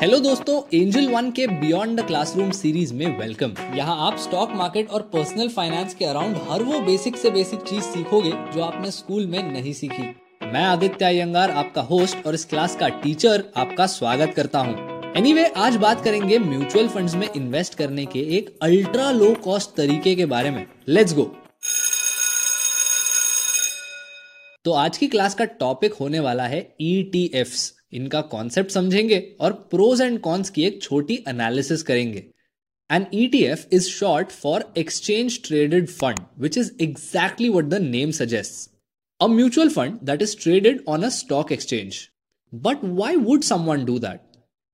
Hello दोस्तों Angel One के beyond the classroom series में वेलकम यहाँ आप स्टॉक मार्केट और पर्सनल फाइनेंस के अराउंड हर वो बेसिक से बेसिक चीज़ सीखोगे जो आपने स्कूल में नहीं सीखी. मैं आदित्य अयंगार आपका होस्ट और इस क्लास का टीचर आपका स्वागत करता हूँ. एनीवे anyway, आज बात करेंगे म्यूचुअल फंड्स में इन्वेस्ट करने के एक अल्ट्रा लो कॉस्ट तरीके के बारे में. लेट्स गो तो आज की क्लास का टॉपिक होने वाला है ई इनका कॉन्सेप्ट समझेंगे और प्रोज एंड कॉन्स की एक छोटी एनालिसिस करेंगे। An E T F is short for exchange traded fund which is exactly what the name suggest a mutual fund that is traded on a stock exchange but why would someone do that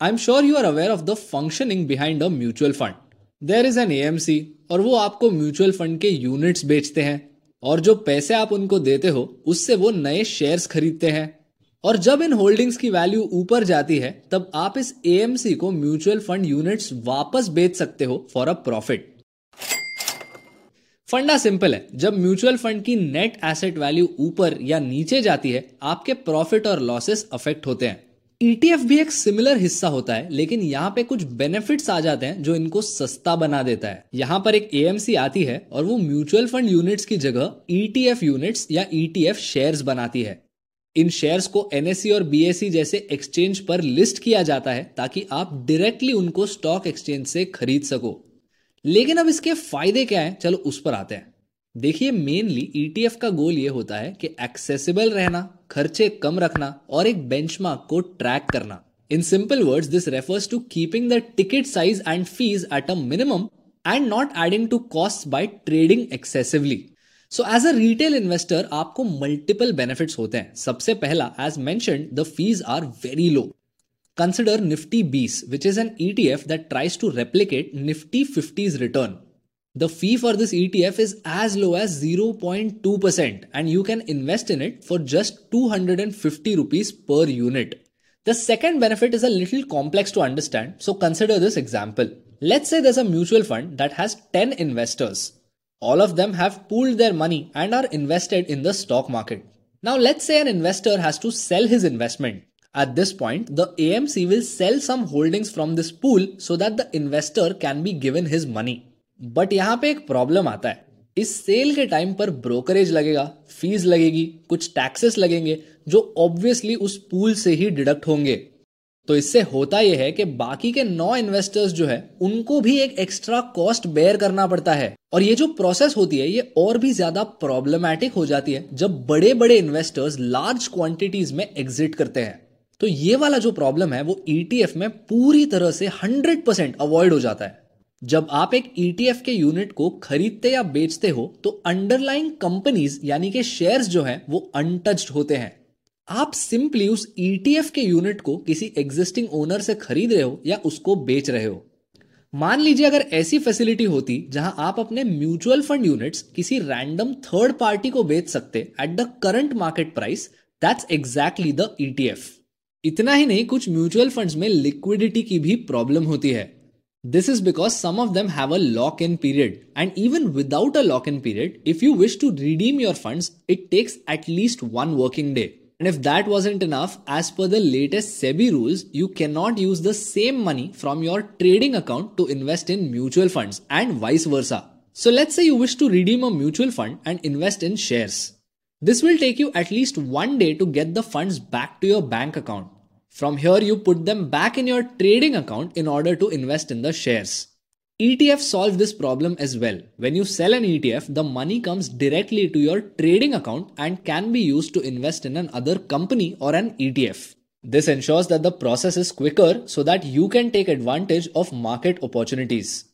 I am sure you are aware of the functioning behind a mutual fund there is an A M C और वो आपको mutual fund के units बेचते हैं। और जो पैसे आप उनको देते हो, उससे वो नए शेयर्स खरीदते हैं। और जब इन होल्डिंग्स की वैल्यू ऊपर जाती है, तब आप इस एएमसी को म्यूचुअल फंड यूनिट्स वापस बेच सकते हो फॉर अ प्रॉफिट। फंडा सिंपल है। जब म्यूचुअल फंड की नेट एसेट वैल्यू ऊपर या नीचे जाती है, आपके प्रॉफिट और लॉसेस अफेक्ट होते हैं। ईटीएफ e भी एक सिमिलर हिस्सा होता है, लेकिन यहाँ पे कुछ बेनिफिट्स आ जाते हैं जो इनको सस्ता बना देता है। यहाँ पर एक एएमसी आती है और वो म्यूचुअल फंड यूनिट्स की जगह ईटीएफ e यूनिट्स या ईटीएफ e शेयर्स बनाती है। इन शेयर्स को एनएससी और बीएससी जैसे एक्सचेंज पर लिस्ट किया जाता है ताकि आप डायरेक्टली उनको स्टॉक एक्सचेंज से खरीद सको। लेकिन अब इसके फ़ायदे क्या है? चलो उस पर आते हैं। देखिए मेनली ईटीएफ का गोल ये होता है कि एक्सेसिबल रहना, खर्चे कम रखना और एक बेंचमार्क को ट्रैक करना। In simple words this refers to keeping the ticket size and fees at a minimum and not adding to cost by trading excessively so as a retail investor आपको multiple benefit होते हैं। सबसे पहला as मैं the fees are very low consider Nifty BeES which is an E T F that tries to replicate Nifty fifty's return the fee for this E T F is as low as zero point two percent and you can invest in it for just two hundred and fifty rupees per unit the second benefit is a complex to understand so consider this example let's say दस a mutual fund that has ten investors All of them have pooled their money and are invested in the stock market. Now, let's say an investor has to sell his investment. At this point, the AMC will sell some holdings from this pool so that the investor can be given his money. But यहाँ पे एक problem आता है इस sale के time पर brokerage लगेगा fees लगेगी कुछ टैक्सेस लगेंगे जो ऑब्वियसली उस पूल से ही डिडक्ट होंगे तो इससे होता यह है कि बाकी के नौ इन्वेस्टर्स जो है, उनको भी एक एक्स्ट्रा कॉस्ट बेयर करना पड़ता है। और ये जो प्रोसेस होती है, ये और भी ज़्यादा प्रॉब्लमैटिक हो जाती है जब बड़े बड़े इन्वेस्टर्स लार्ज क्वांटिटीज में एग्जिट करते हैं। तो ये वाला जो प्रॉब्लम है, वो ईटीएफ e में पूरी तरह से हंड्रेड परसेंट अवॉइड हो जाता है। जब आप एक ईटीएफ e के यूनिट को खरीदते या बेचते हो तो अंडरलाइंग कंपनीज़ यानी कि शेयर्स जो हैं, वो अनटच्ड होते हैं। आप सिंपली उस ईटीएफ e के यूनिट को किसी एग्जिस्टिंग ओनर से खरीद रहे हो या उसको बेच रहे हो मान लीजिए अगर ऐसी फैसिलिटी होती जहाँ आप अपने म्यूचुअल फंड यूनिट्स किसी रैंडम थर्ड पार्टी को बेच सकते at the current market price that's exactly the ETF इतना ही नहीं कुछ म्यूचुअल फंड्स में लिक्विडिटी की भी प्रॉब्लम होती है This is because some of them have a lock in period. And even without a lock in period, if you wish to redeem your funds, it takes at one working day. And if that wasn't enough, as per the latest SEBI rules, you cannot use the same money from your trading account to invest in mutual funds and vice versa. So let's say you wish to redeem a mutual fund and invest in shares. This will take you at least one day to get the funds back to your bank account. From here, you put them back in your trading account in order to invest in the shares. ETF solve this problem as well. When you sell an ETF, the money comes directly to your trading account and can be used to invest in another company or an ETF. This ensures that the process is quicker so that you can take advantage of market opportunities.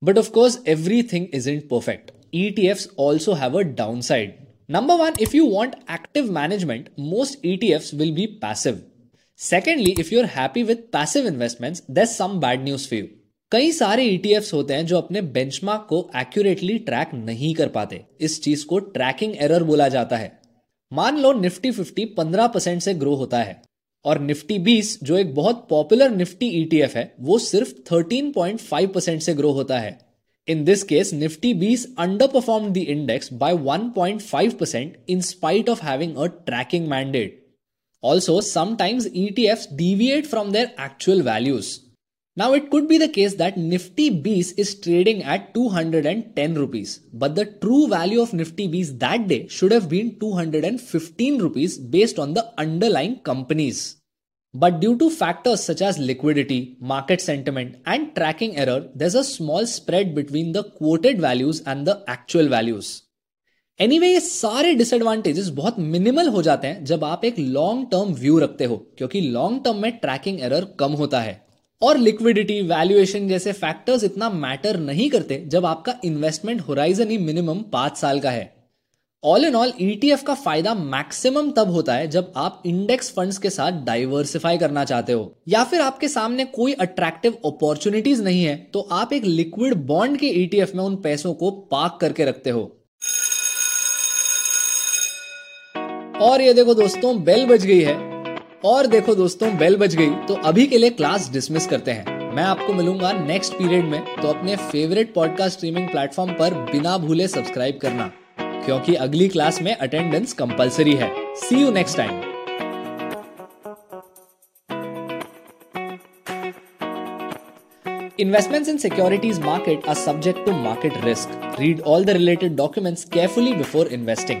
But of course, everything isn't perfect. ETFs also have a downside. Number one, if you want active management, most ETFs will be passive. Secondly, if you're happy with passive investments, there's some bad news for you. कई सारे ETFs e होते हैं जो अपने benchmark को accurately track नहीं कर पाते। इस चीज़ को ट्रैकिंग एरर बोला जाता है। मान लो निफ्टी फिफ्टी पंद्रह परसेंट से ग्रो होता है और निफ्टी बीस जो एक बहुत पॉपुलर निफ्टी ईटीएफ है वो सिर्फ़ थर्टीन पॉइंट फाइव परसेंट से ग्रो होता है। In this case Nifty BeES underperform the index by one point five percent in spite of having a tracking mandate Also, sometimes ETFs deviate from their actual values. Now, it could be the case that Nifty Bees is trading at 210 rupees, but the true value of Nifty Bees that day should have been 215 rupees based on the underlying companies. But due to factors such as liquidity, market sentiment, and tracking error, there's a small spread between the quoted values and the actual values. Anyway anyway, ये सारे disadvantages बहुत minimal हो जाते हैं जब आप एक long term view रखते हो क्योंकि लॉन्ग टर्म में ट्रैकिंग एरर कम होता है और लिक्विडिटी वैल्यूएशन जैसे फैक्टर्स इतना मैटर नहीं करते जब आपका इन्वेस्टमेंट होराइजन ही मिनिमम पाँच साल का है। ऑल इन ऑल ईटीएफ का फ़ायदा मैक्सिमम तब होता है जब आप इंडेक्स फंड्स के साथ डाइवर्सिफाई करना चाहते हो। या फिर आपके सामने कोई अट्रैक्टिव अपॉर्चुनिटीज़ नहीं है तो आप एक लिक्विड बॉन्ड के ईटीएफ में उन पैसों को पार्क करके रखते हो। और ये देखो दोस्तों बेल बज गई है। और देखो दोस्तों बेल बज गई तो अभी के लिए क्लास डिसमिस करते हैं मैं आपको मिलूँगा नेक्स्ट पीरियड में तो अपने फेवरेट पॉडकास्ट स्ट्रीमिंग प्लेटफॉर्म पर बिना भूले सब्सक्राइब करना, क्योंकि अगली क्लास में अटेंडेंस कंपलसरी है see you next time Investments in securities market are subject to market risk. Read all the related documents carefully before investing.